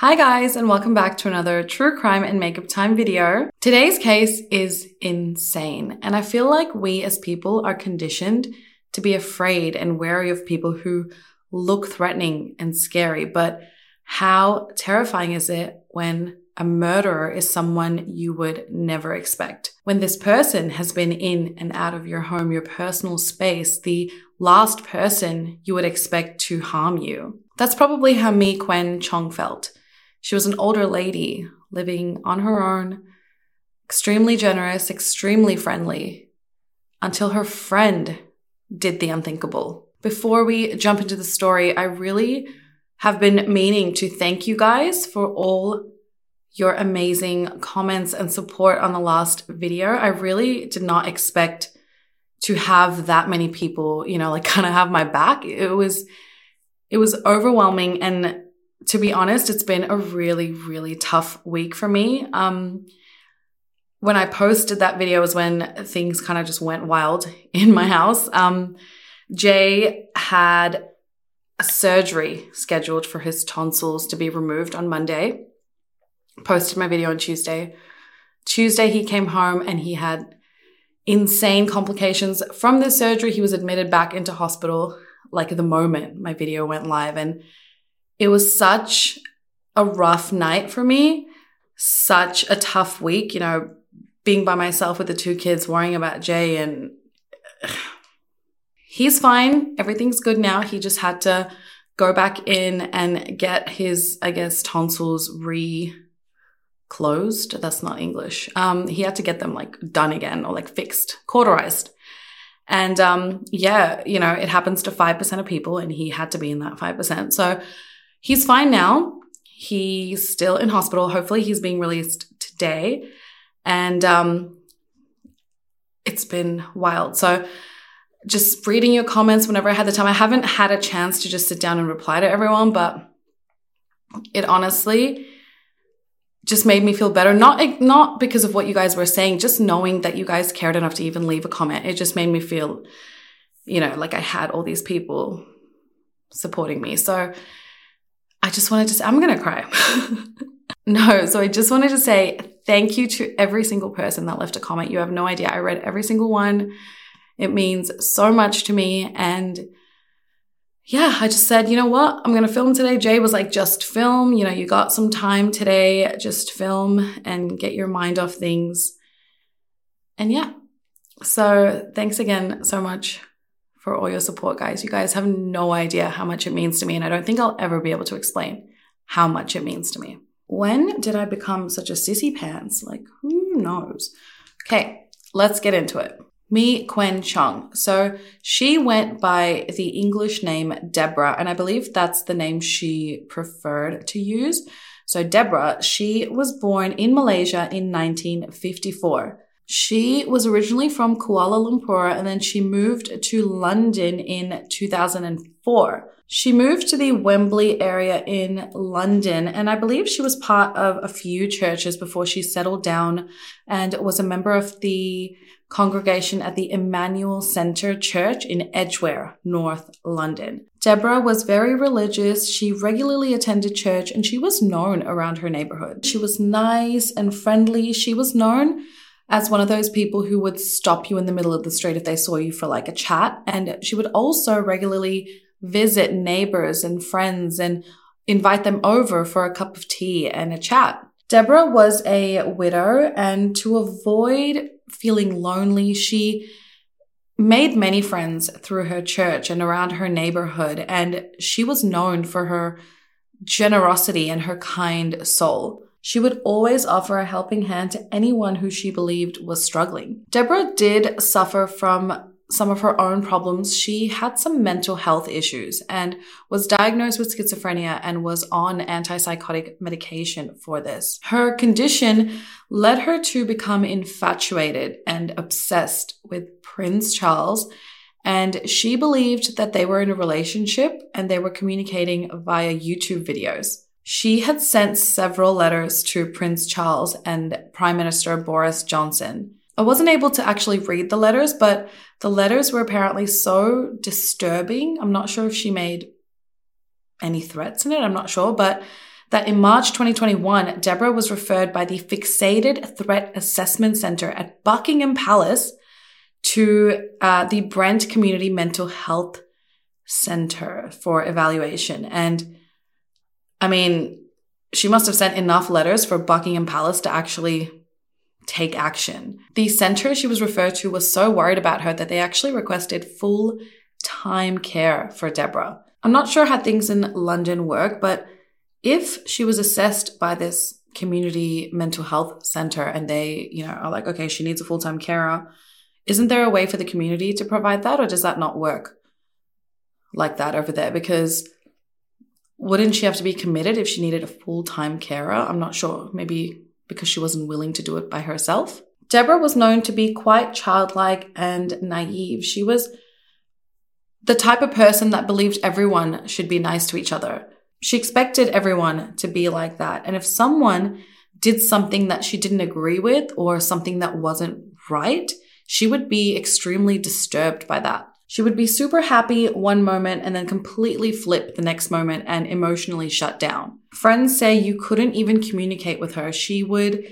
Hi guys and welcome back to another true crime and makeup time video. Today's case is insane and I feel like we as people are conditioned to be afraid and wary of people who look threatening and scary, but how terrifying is it when a murderer is someone you would never expect. When this person has been in and out of your home, your personal space, the last person you would expect to harm you. That's probably how Mee Kuen Chong felt. She was an older lady living on her own, extremely generous, extremely friendly, until her friend did the unthinkable. Before we jump into the story, I really have been meaning to thank you guys for all your amazing comments and support on the last video. I really did not expect to have that many people, you know, like kind of have my back. It was, it was overwhelming and to be honest, it's been a really, really tough week for me. Um, when I posted that video was when things kind of just went wild in my house. Um, Jay had a surgery scheduled for his tonsils to be removed on Monday. Posted my video on Tuesday. Tuesday, he came home and he had insane complications from the surgery. He was admitted back into hospital like the moment my video went live. And it was such a rough night for me, such a tough week, you know, being by myself with the two kids, worrying about Jay and he's fine. Everything's good now. He just had to go back in and get his, I guess, tonsils re closed. That's not English. Um, he had to get them like done again or like fixed, cauterized. And um, yeah, you know, it happens to 5% of people and he had to be in that 5%. So He's fine now. He's still in hospital. Hopefully, he's being released today. And um, it's been wild. So, just reading your comments whenever I had the time. I haven't had a chance to just sit down and reply to everyone, but it honestly just made me feel better. Not not because of what you guys were saying, just knowing that you guys cared enough to even leave a comment. It just made me feel, you know, like I had all these people supporting me. So I just wanted to say, I'm going to cry. no, so I just wanted to say thank you to every single person that left a comment. You have no idea. I read every single one. It means so much to me. And yeah, I just said, you know what? I'm going to film today. Jay was like, just film. You know, you got some time today. Just film and get your mind off things. And yeah. So thanks again so much for all your support, guys. You guys have no idea how much it means to me, and I don't think I'll ever be able to explain how much it means to me. When did I become such a sissy pants? Like, who knows? Okay, let's get into it. Mee Kuen Chong. So she went by the English name Deborah, and I believe that's the name she preferred to use. So Deborah, she was born in Malaysia in 1954. She was originally from Kuala Lumpur and then she moved to London in 2004. She moved to the Wembley area in London, and I believe she was part of a few churches before she settled down and was a member of the congregation at the Emmanuel Centre Church in Edgware, North London. Deborah was very religious. She regularly attended church and she was known around her neighborhood. She was nice and friendly. She was known as one of those people who would stop you in the middle of the street if they saw you for like a chat. And she would also regularly visit neighbors and friends and invite them over for a cup of tea and a chat. Deborah was a widow, and to avoid feeling lonely, she made many friends through her church and around her neighborhood, and she was known for her generosity and her kind soul. She would always offer a helping hand to anyone who she believed was struggling. Deborah did suffer from some of her own problems. She had some mental health issues and was diagnosed with schizophrenia and was on antipsychotic medication for this. Her condition led her to become infatuated and obsessed with Prince Charles. And she believed that they were in a relationship and they were communicating via YouTube videos. She had sent several letters to Prince Charles and Prime Minister Boris Johnson. I wasn't able to actually read the letters, but the letters were apparently so disturbing. I'm not sure if she made any threats in it, I'm not sure, but that in March 2021, Deborah was referred by the Fixated Threat Assessment Center at Buckingham Palace to uh, the Brent Community Mental Health Center for evaluation. And I mean, she must have sent enough letters for Buckingham Palace to actually take action. The center she was referred to was so worried about her that they actually requested full time care for Deborah. I'm not sure how things in London work, but if she was assessed by this community mental health center and they, you know, are like, okay, she needs a full time carer, isn't there a way for the community to provide that or does that not work like that over there? Because wouldn't she have to be committed if she needed a full time carer? I'm not sure. Maybe because she wasn't willing to do it by herself. Deborah was known to be quite childlike and naive. She was the type of person that believed everyone should be nice to each other. She expected everyone to be like that. And if someone did something that she didn't agree with or something that wasn't right, she would be extremely disturbed by that. She would be super happy one moment and then completely flip the next moment and emotionally shut down. Friends say you couldn't even communicate with her. She would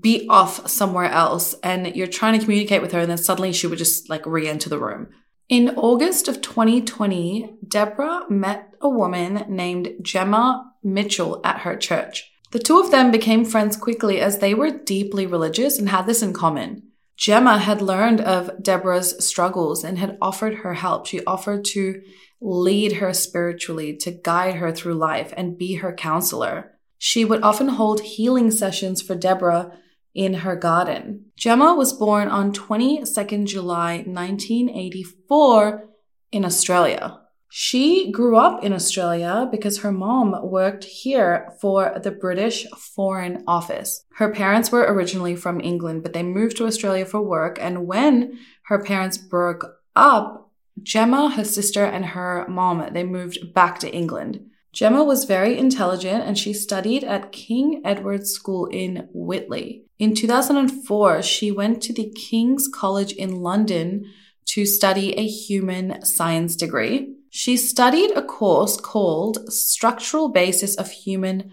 be off somewhere else and you're trying to communicate with her and then suddenly she would just like re-enter the room. In August of 2020, Deborah met a woman named Jemma Mitchell at her church. The two of them became friends quickly as they were deeply religious and had this in common. Jemma had learned of Deborah's struggles and had offered her help. She offered to lead her spiritually, to guide her through life and be her counselor. She would often hold healing sessions for Deborah in her garden. Jemma was born on 22nd July 1984 in Australia. She grew up in Australia because her mom worked here for the British Foreign Office. Her parents were originally from England, but they moved to Australia for work. And when her parents broke up, Jemma, her sister, and her mom, they moved back to England. Jemma was very intelligent and she studied at King Edward's School in Witley. In 2004, she went to the King's College in London to study a human science degree. She studied a course called Structural Basis of Human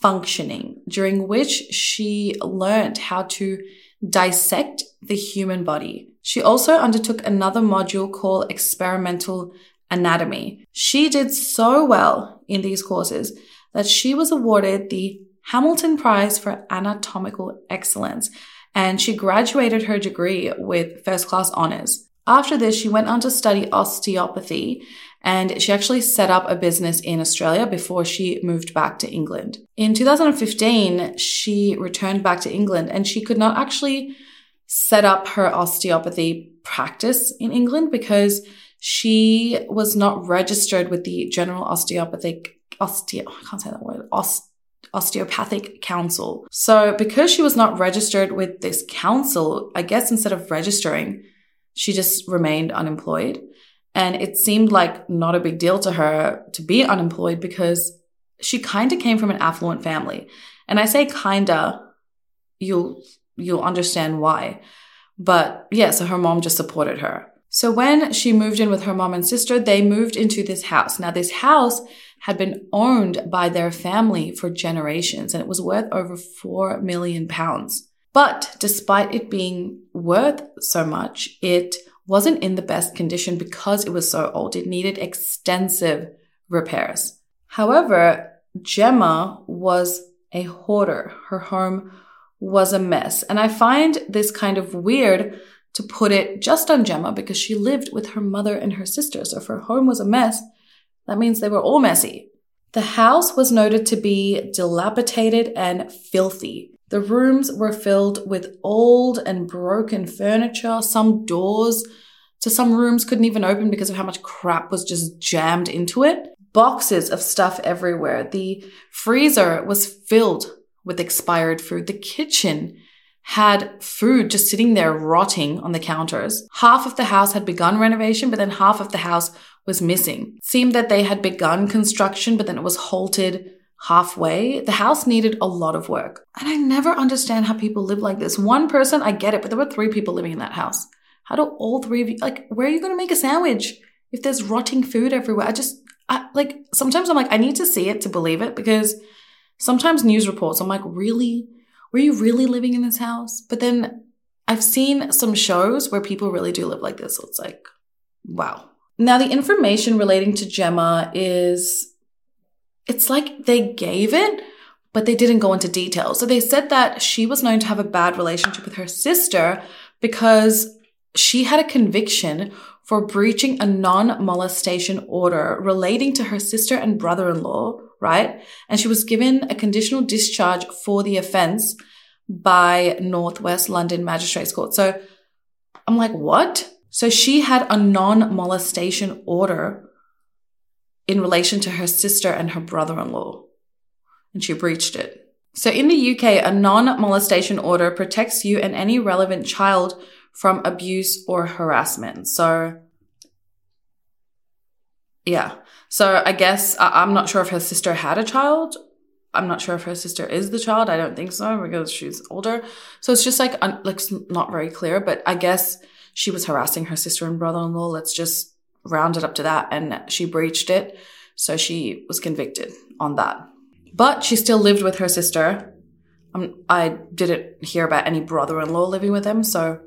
Functioning, during which she learned how to dissect the human body. She also undertook another module called Experimental Anatomy. She did so well in these courses that she was awarded the Hamilton Prize for Anatomical Excellence and she graduated her degree with first class honors. After this, she went on to study osteopathy and she actually set up a business in Australia before she moved back to England. In 2015, she returned back to England and she could not actually set up her osteopathy practice in England because she was not registered with the General Osteopathic Osteo I can't say that word Osteopathic Council. So because she was not registered with this council, I guess instead of registering, she just remained unemployed. And it seemed like not a big deal to her to be unemployed because she kind of came from an affluent family. And I say kinda, you'll you'll understand why. But yeah, so her mom just supported her. So when she moved in with her mom and sister, they moved into this house. Now, this house had been owned by their family for generations and it was worth over 4 million pounds. But despite it being worth so much, it wasn't in the best condition because it was so old. It needed extensive repairs. However, Jemma was a hoarder. Her home was a mess. And I find this kind of weird to put it just on Jemma because she lived with her mother and her sister. So if her home was a mess, that means they were all messy. The house was noted to be dilapidated and filthy. The rooms were filled with old and broken furniture. Some doors to some rooms couldn't even open because of how much crap was just jammed into it. Boxes of stuff everywhere. The freezer was filled with expired food. The kitchen had food just sitting there rotting on the counters. Half of the house had begun renovation, but then half of the house was missing. It seemed that they had begun construction, but then it was halted halfway. The house needed a lot of work. And I never understand how people live like this. One person, I get it, but there were three people living in that house. How do all three of you, like, where are you going to make a sandwich if there's rotting food everywhere? I just, I, like sometimes I'm like, I need to see it to believe it because sometimes news reports, I'm like, really? Were you really living in this house? But then I've seen some shows where people really do live like this. So it's like, wow. Now, the information relating to Jemma is, it's like they gave it, but they didn't go into detail. So they said that she was known to have a bad relationship with her sister because she had a conviction for breaching a non molestation order relating to her sister and brother in law, right? And she was given a conditional discharge for the offense by Northwest London Magistrates Court. So I'm like, what? So she had a non molestation order in relation to her sister and her brother in law, and she breached it. So in the UK, a non molestation order protects you and any relevant child from abuse or harassment. So, yeah. So I guess I'm not sure if her sister had a child I'm not sure if her sister is the child. I don't think so because she's older. So it's just like, un- like not very clear, but I guess she was harassing her sister and brother-in-law. Let's just round it up to that. And she breached it. So she was convicted on that. But she still lived with her sister. Um, I didn't hear about any brother-in-law living with him. So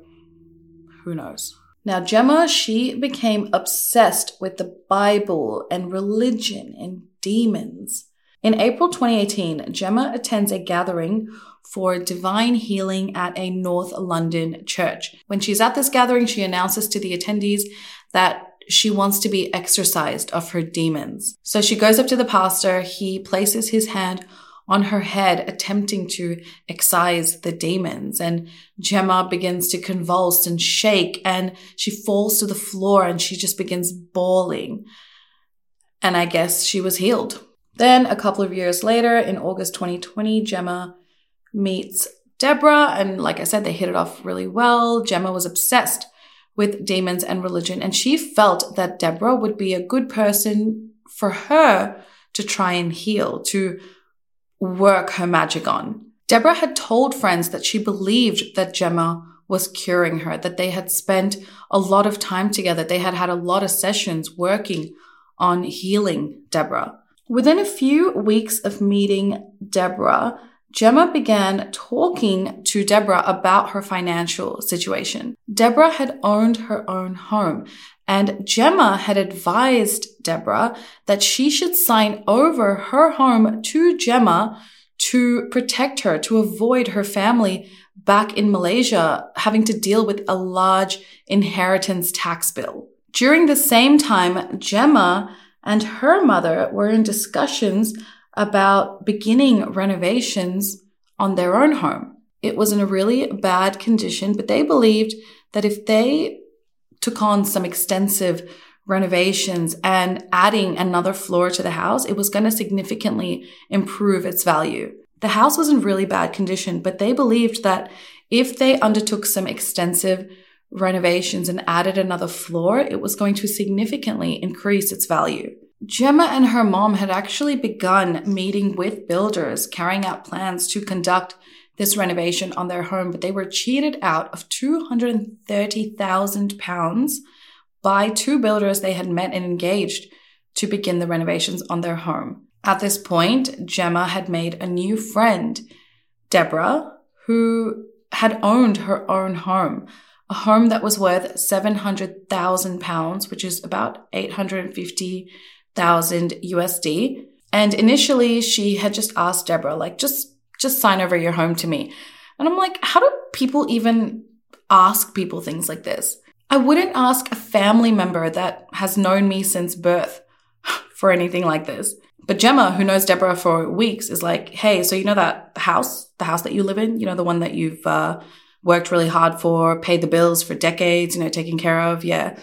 who knows? Now, Jemma, she became obsessed with the Bible and religion and demons. In April 2018, Jemma attends a gathering for divine healing at a North London church. When she's at this gathering, she announces to the attendees that she wants to be exorcised of her demons. So she goes up to the pastor. He places his hand on her head, attempting to excise the demons. And Jemma begins to convulse and shake, and she falls to the floor and she just begins bawling. And I guess she was healed. Then, a couple of years later, in August 2020, Jemma meets Deborah. And like I said, they hit it off really well. Jemma was obsessed with demons and religion. And she felt that Deborah would be a good person for her to try and heal, to work her magic on. Deborah had told friends that she believed that Jemma was curing her, that they had spent a lot of time together. They had had a lot of sessions working on healing Deborah. Within a few weeks of meeting Deborah, Jemma began talking to Deborah about her financial situation. Deborah had owned her own home and Jemma had advised Deborah that she should sign over her home to Jemma to protect her, to avoid her family back in Malaysia having to deal with a large inheritance tax bill. During the same time, Jemma and her mother were in discussions about beginning renovations on their own home. It was in a really bad condition, but they believed that if they took on some extensive renovations and adding another floor to the house, it was going to significantly improve its value. The house was in really bad condition, but they believed that if they undertook some extensive renovations and added another floor, it was going to significantly increase its value. Jemma and her mom had actually begun meeting with builders, carrying out plans to conduct this renovation on their home, but they were cheated out of £230,000 by two builders they had met and engaged to begin the renovations on their home. At this point, Jemma had made a new friend, Deborah, who had owned her own home a home that was worth £700,000, which is about 850,000 USD. And initially she had just asked Deborah, like, just, just sign over your home to me. And I'm like, how do people even ask people things like this? I wouldn't ask a family member that has known me since birth for anything like this. But Jemma, who knows Deborah for weeks, is like, hey, so you know that house, the house that you live in, you know, the one that you've uh, worked really hard for, paid the bills for decades, you know, taken care of. Yeah.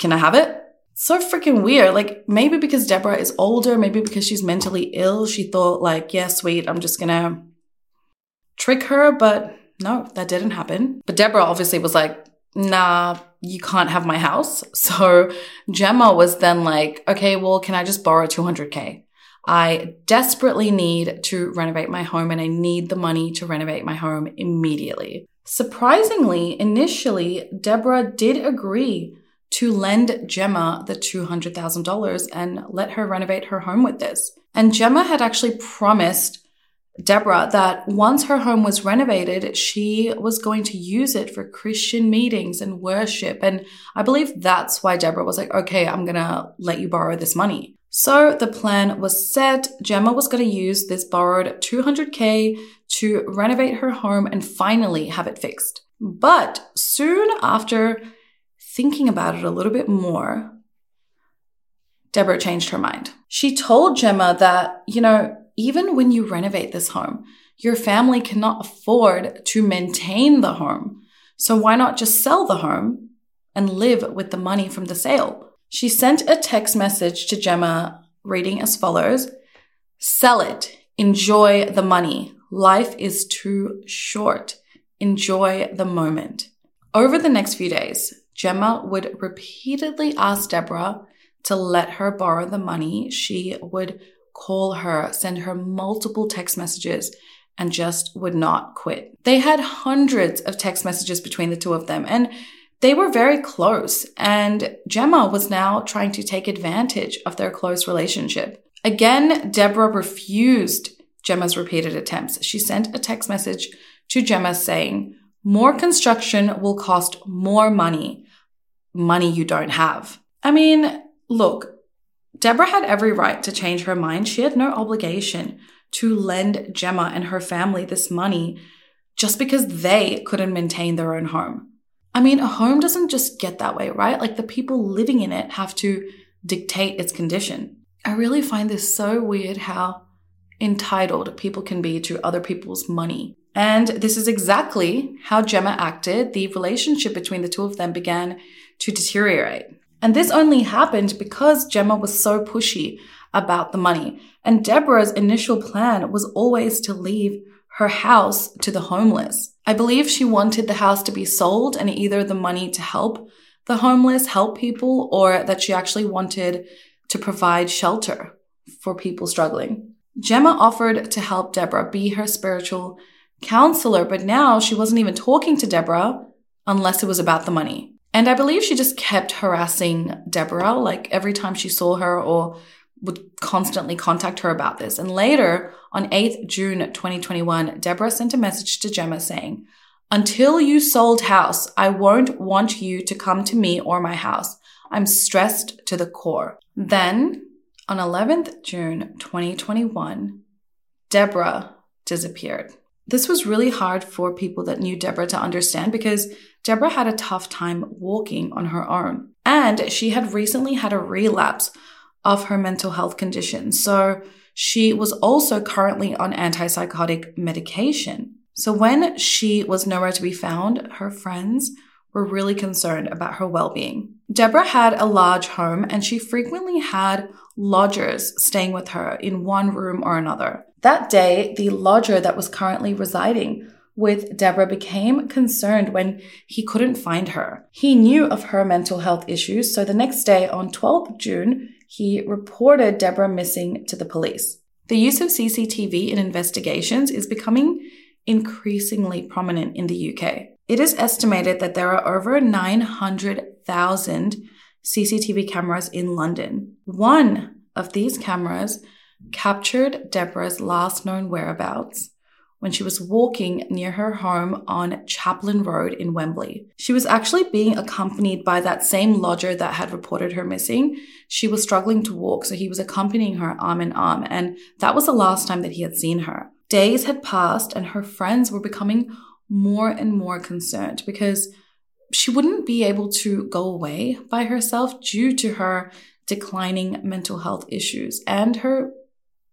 Can I have it? So freaking weird. Like maybe because Deborah is older, maybe because she's mentally ill, she thought like, yeah, sweet, I'm just gonna trick her, but no, that didn't happen. But Deborah obviously was like, nah, you can't have my house. So Jemma was then like, okay, well, can I just borrow 200K? I desperately need to renovate my home and I need the money to renovate my home immediately. Surprisingly, initially, Deborah did agree to lend Jemma the $200,000 and let her renovate her home with this. And Jemma had actually promised Deborah that once her home was renovated, she was going to use it for Christian meetings and worship. And I believe that's why Deborah was like, okay, I'm going to let you borrow this money. So the plan was set. Jemma was going to use this borrowed 200K to renovate her home and finally have it fixed. But soon after thinking about it a little bit more, Deborah changed her mind. She told Jemma that, you know, even when you renovate this home, your family cannot afford to maintain the home. So why not just sell the home and live with the money from the sale? She sent a text message to Jemma reading as follows Sell it. Enjoy the money. Life is too short. Enjoy the moment. Over the next few days, Jemma would repeatedly ask Deborah to let her borrow the money. She would call her, send her multiple text messages, and just would not quit. They had hundreds of text messages between the two of them, and they were very close. And Jemma was now trying to take advantage of their close relationship. Again, Deborah refused Jemma's repeated attempts. She sent a text message to Jemma saying, More construction will cost more money, money you don't have. I mean, look, Deborah had every right to change her mind. She had no obligation to lend Jemma and her family this money just because they couldn't maintain their own home. I mean, a home doesn't just get that way, right? Like the people living in it have to dictate its condition. I really find this so weird how entitled people can be to other people's money. And this is exactly how Jemma acted. The relationship between the two of them began to deteriorate. And this only happened because Jemma was so pushy about the money. And Deborah's initial plan was always to leave her house to the homeless. I believe she wanted the house to be sold and either the money to help the homeless, help people, or that she actually wanted to provide shelter for people struggling. Jemma offered to help Deborah be her spiritual counselor, but now she wasn't even talking to Deborah unless it was about the money. And I believe she just kept harassing Deborah, like every time she saw her or would constantly contact her about this. And later, on 8th June 2021, Deborah sent a message to Jemma saying, Until you sold house, I won't want you to come to me or my house. I'm stressed to the core. Then, on 11th June 2021, Deborah disappeared. This was really hard for people that knew Deborah to understand because Deborah had a tough time walking on her own. And she had recently had a relapse of her mental health condition. So she was also currently on antipsychotic medication. So when she was nowhere to be found, her friends were really concerned about her well being. Deborah had a large home and she frequently had lodgers staying with her in one room or another. That day, the lodger that was currently residing with Deborah became concerned when he couldn't find her. He knew of her mental health issues, so the next day, on 12th June, he reported Deborah missing to the police. The use of CCTV in investigations is becoming increasingly prominent in the UK. It is estimated that there are over 900,000 CCTV cameras in London. One of these cameras captured Deborah's last known whereabouts when she was walking near her home on Chaplin Road in Wembley. She was actually being accompanied by that same lodger that had reported her missing. She was struggling to walk, so he was accompanying her arm in arm, and that was the last time that he had seen her. Days had passed, and her friends were becoming more and more concerned because she wouldn't be able to go away by herself due to her declining mental health issues and her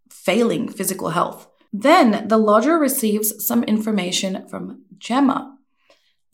failing physical health. Then the lodger receives some information from Jemma.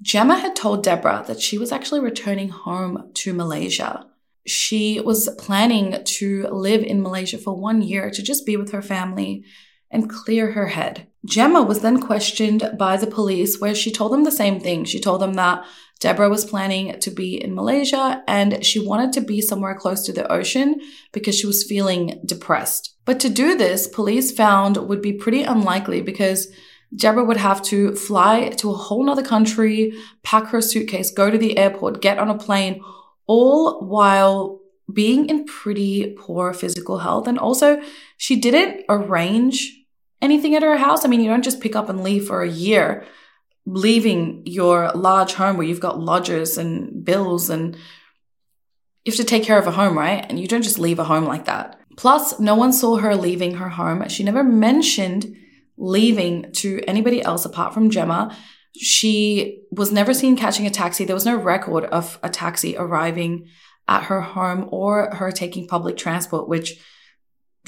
Jemma had told Deborah that she was actually returning home to Malaysia. She was planning to live in Malaysia for one year to just be with her family and clear her head. Jemma was then questioned by the police, where she told them the same thing. She told them that Deborah was planning to be in Malaysia and she wanted to be somewhere close to the ocean because she was feeling depressed. But to do this, police found would be pretty unlikely because Deborah would have to fly to a whole nother country, pack her suitcase, go to the airport, get on a plane, all while being in pretty poor physical health. And also, she didn't arrange anything at her house. I mean, you don't just pick up and leave for a year, leaving your large home where you've got lodgers and bills and you have to take care of a home, right? And you don't just leave a home like that. Plus, no one saw her leaving her home. She never mentioned leaving to anybody else apart from Jemma. She was never seen catching a taxi. There was no record of a taxi arriving at her home or her taking public transport, which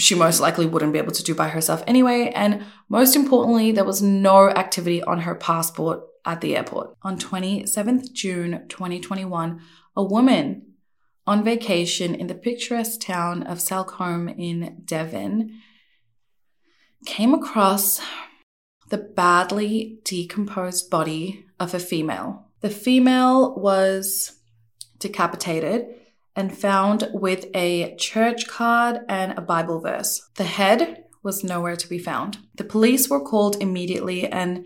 she most likely wouldn't be able to do by herself anyway. And most importantly, there was no activity on her passport at the airport. On 27th June 2021, a woman on vacation in the picturesque town of Salcombe in Devon came across the badly decomposed body of a female. The female was decapitated and found with a church card and a Bible verse. The head was nowhere to be found. The police were called immediately and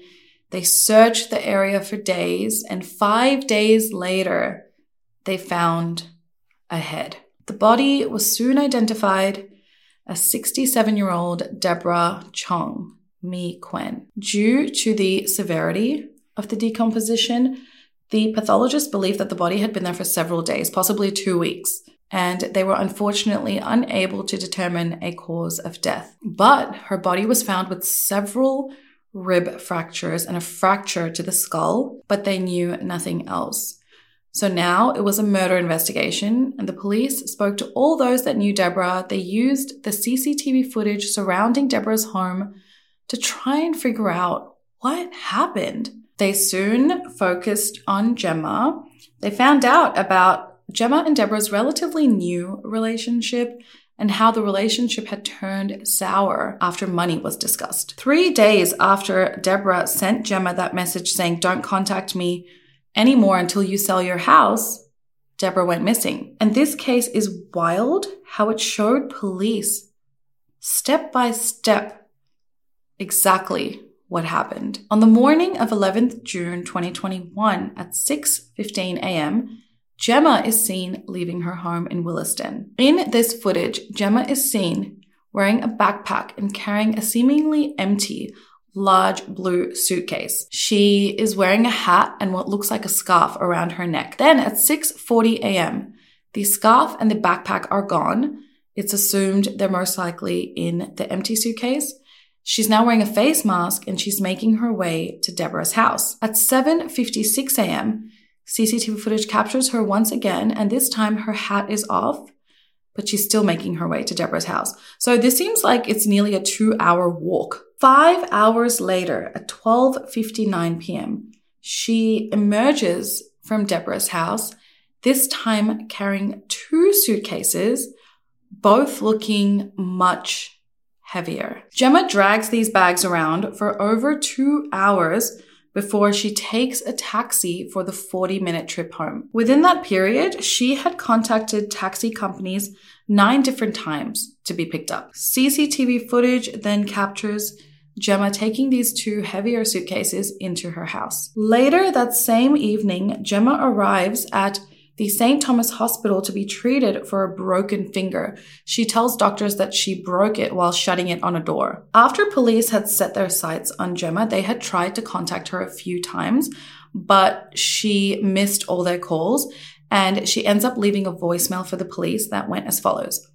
they searched the area for days, and five days later, they found a head. The body was soon identified as 67 year old Deborah Chong Mee Kuen. Due to the severity of the decomposition, the pathologist believed that the body had been there for several days, possibly two weeks, and they were unfortunately unable to determine a cause of death. But her body was found with several rib fractures and a fracture to the skull, but they knew nothing else. So now it was a murder investigation, and the police spoke to all those that knew Deborah. They used the CCTV footage surrounding Deborah's home to try and figure out what happened. They soon focused on Jemma. They found out about Jemma and Deborah's relatively new relationship and how the relationship had turned sour after money was discussed. Three days after Deborah sent Jemma that message saying, Don't contact me anymore until you sell your house, Deborah went missing. And this case is wild how it showed police step by step exactly what happened. On the morning of 11th June 2021 at 6:15 a.m., Jemma is seen leaving her home in Willesden. In this footage, Jemma is seen wearing a backpack and carrying a seemingly empty large blue suitcase. She is wearing a hat and what looks like a scarf around her neck. Then at 6:40 a.m., the scarf and the backpack are gone. It's assumed they're most likely in the empty suitcase. She's now wearing a face mask and she's making her way to Deborah's house. At 7:56 a.m., CCTV footage captures her once again and this time her hat is off, but she's still making her way to Deborah's house. So this seems like it's nearly a 2-hour walk. 5 hours later at 12:59 p.m., she emerges from Deborah's house, this time carrying two suitcases, both looking much heavier. Jemma drags these bags around for over two hours before she takes a taxi for the 40 minute trip home. Within that period, she had contacted taxi companies nine different times to be picked up. CCTV footage then captures Jemma taking these two heavier suitcases into her house. Later that same evening, Jemma arrives at the St. Thomas Hospital to be treated for a broken finger. She tells doctors that she broke it while shutting it on a door. After police had set their sights on Jemma, they had tried to contact her a few times, but she missed all their calls and she ends up leaving a voicemail for the police that went as follows.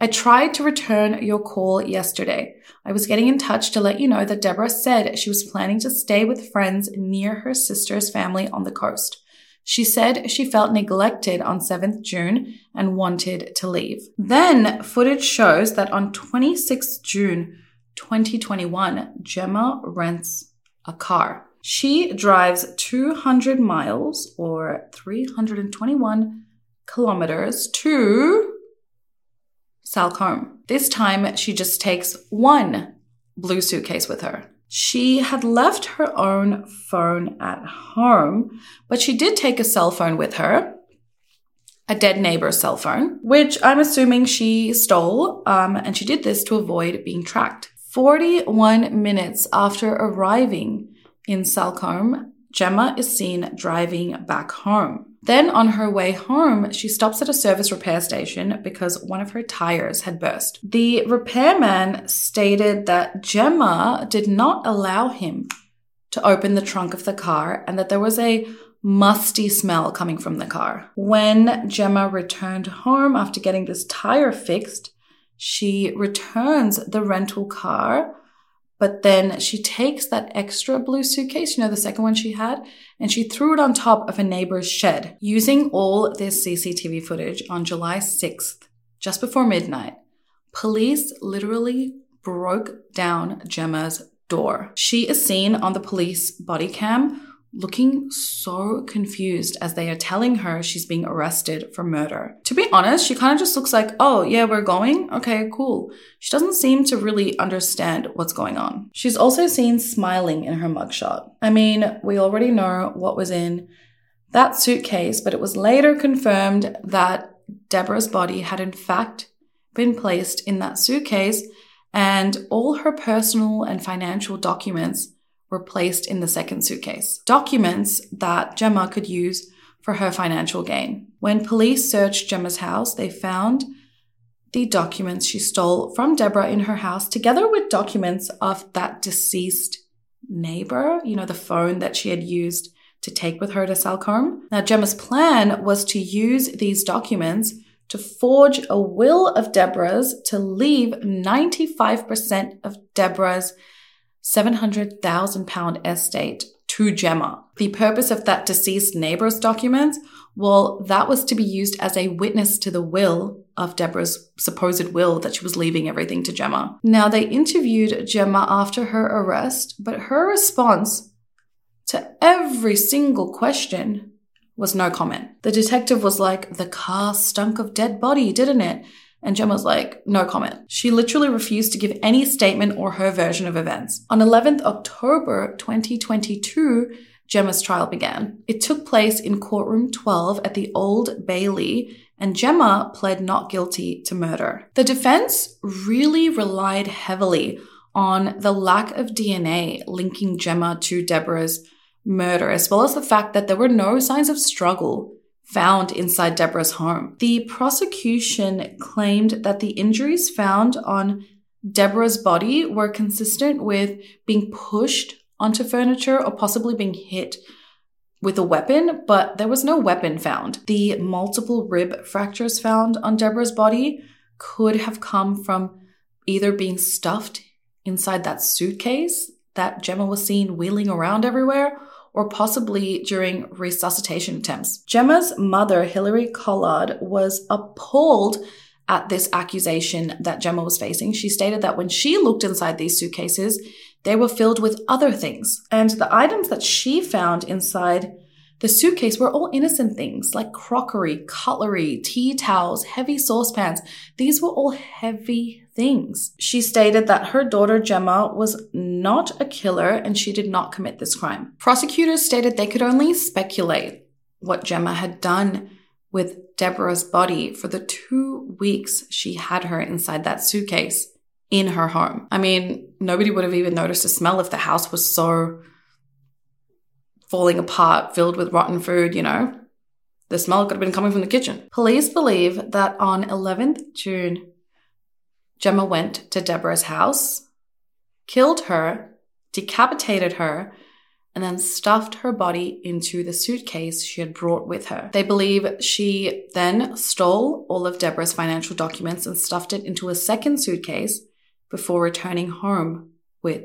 I tried to return your call yesterday. I was getting in touch to let you know that Deborah said she was planning to stay with friends near her sister's family on the coast. She said she felt neglected on 7th June and wanted to leave. Then footage shows that on 26th June 2021, Jemma rents a car. She drives 200 miles or 321 kilometers to Salcombe. This time she just takes one blue suitcase with her. She had left her own phone at home, but she did take a cell phone with her, a dead neighbor's cell phone, which I'm assuming she stole, um, and she did this to avoid being tracked. 41 minutes after arriving in Salcombe, Jemma is seen driving back home. Then, on her way home, she stops at a service repair station because one of her tires had burst. The repairman stated that Jemma did not allow him to open the trunk of the car and that there was a musty smell coming from the car. When Jemma returned home after getting this tire fixed, she returns the rental car but then she takes that extra blue suitcase, you know, the second one she had, and she threw it on top of a neighbor's shed. Using all this CCTV footage on July 6th, just before midnight, police literally broke down Jemma's door. She is seen on the police body cam looking so confused as they are telling her she's being arrested for murder. To be honest, she kind of just looks like, oh, yeah, we're going? Okay, cool. She doesn't seem to really understand what's going on. She's also seen smiling in her mugshot. I mean, we already know what was in that suitcase, but it was later confirmed that Deborah's body had in fact been placed in that suitcase and all her personal and financial documents were placed in the second suitcase. Documents that Jemma could use for her financial gain. When police searched Jemma's house, they found the documents she stole from Deborah in her house, together with documents of that deceased neighbor, you know, the phone that she had used to take with her to Salcombe. Now, Jemma's plan was to use these documents to forge a will of Deborah's to leave 95% of Deborah's 700,000 pound estate to Jemma. The purpose of that deceased neighbor's documents, well, that was to be used as a witness to the will of Deborah's supposed will that she was leaving everything to Jemma. Now, they interviewed Jemma after her arrest, but her response to every single question was no comment. The detective was like, The car stunk of dead body, didn't it? And Jemma was like, no comment. She literally refused to give any statement or her version of events. On 11th October 2022, Jemma's trial began. It took place in courtroom 12 at the Old Bailey, and Jemma pled not guilty to murder. The defense really relied heavily on the lack of DNA linking Jemma to Deborah's murder, as well as the fact that there were no signs of struggle found inside Deborah's home. The prosecution claimed that the injuries found on Deborah's body were consistent with being pushed onto furniture or possibly being hit with a weapon, but there was no weapon found. The multiple rib fractures found on Deborah's body could have come from either being stuffed inside that suitcase that Jemma was seen wheeling around everywhere or possibly during resuscitation attempts. Jemma's mother, Hilary Collard, was appalled at this accusation that Jemma was facing. She stated that when she looked inside these suitcases, they were filled with other things. And the items that she found inside the suitcase were all innocent things like crockery, cutlery, tea towels, heavy saucepans. These were all heavy things. She stated that her daughter Jemma was not a killer and she did not commit this crime. Prosecutors stated they could only speculate what Jemma had done with Deborah's body for the two weeks she had her inside that suitcase in her home. I mean, nobody would have even noticed a smell if the house was so falling apart, filled with rotten food, you know. The smell could have been coming from the kitchen. Police believe that on 11th June, Jemma went to Deborah's house, killed her, decapitated her, and then stuffed her body into the suitcase she had brought with her. They believe she then stole all of Deborah's financial documents and stuffed it into a second suitcase before returning home with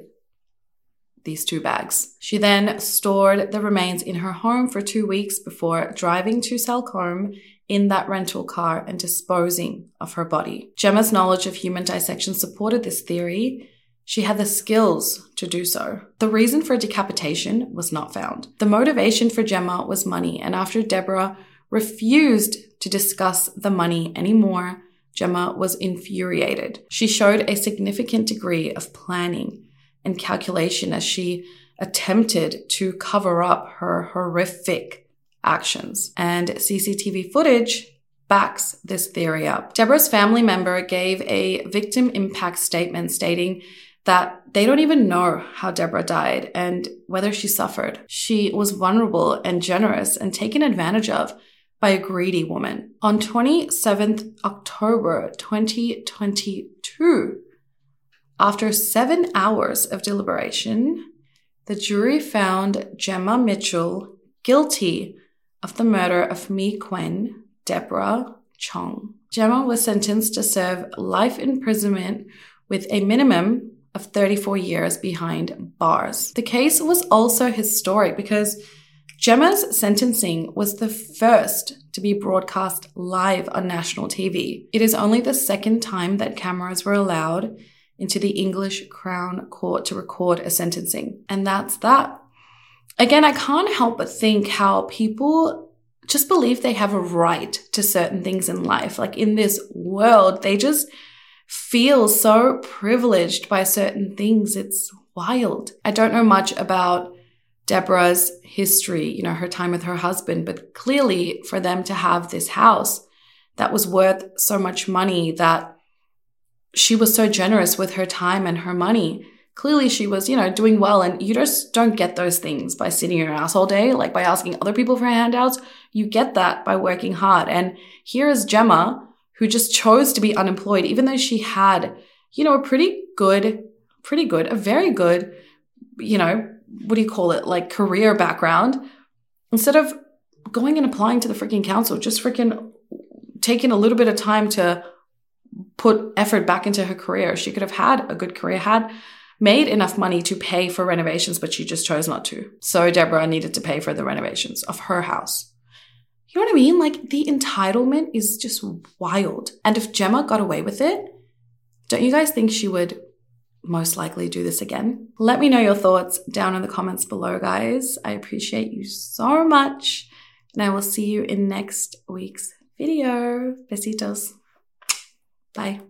these two bags. She then stored the remains in her home for two weeks before driving to Salcombe in that rental car and disposing of her body. Jemma's knowledge of human dissection supported this theory. She had the skills to do so. The reason for decapitation was not found. The motivation for Jemma was money, and after Deborah refused to discuss the money anymore, Jemma was infuriated. She showed a significant degree of planning and calculation as she attempted to cover up her horrific actions. And CCTV footage backs this theory up. Deborah's family member gave a victim impact statement stating that they don't even know how Deborah died and whether she suffered. She was vulnerable and generous and taken advantage of by a greedy woman. On 27th October 2022, after seven hours of deliberation, the jury found Jemma Mitchell guilty of the murder of Mee Kuen, Deborah Chong. Jemma was sentenced to serve life imprisonment with a minimum of 34 years behind bars. The case was also historic because Jemma's sentencing was the first to be broadcast live on national TV. It is only the second time that cameras were allowed into the English Crown Court to record a sentencing. And that's that. Again, I can't help but think how people just believe they have a right to certain things in life. Like in this world, they just feel so privileged by certain things. It's wild. I don't know much about Deborah's history, you know, her time with her husband, but clearly for them to have this house that was worth so much money that she was so generous with her time and her money. Clearly she was, you know, doing well. And you just don't get those things by sitting in your ass all day, like by asking other people for handouts. You get that by working hard. And here is Jemma who just chose to be unemployed, even though she had, you know, a pretty good, pretty good, a very good, you know, what do you call it, like career background, instead of going and applying to the freaking council, just freaking taking a little bit of time to put effort back into her career. She could have had a good career, had made enough money to pay for renovations, but she just chose not to. So Deborah needed to pay for the renovations of her house. You know what I mean? Like the entitlement is just wild. And if Jemma got away with it, don't you guys think she would most likely do this again? Let me know your thoughts down in the comments below, guys. I appreciate you so much. And I will see you in next week's video. Besitos. Bye.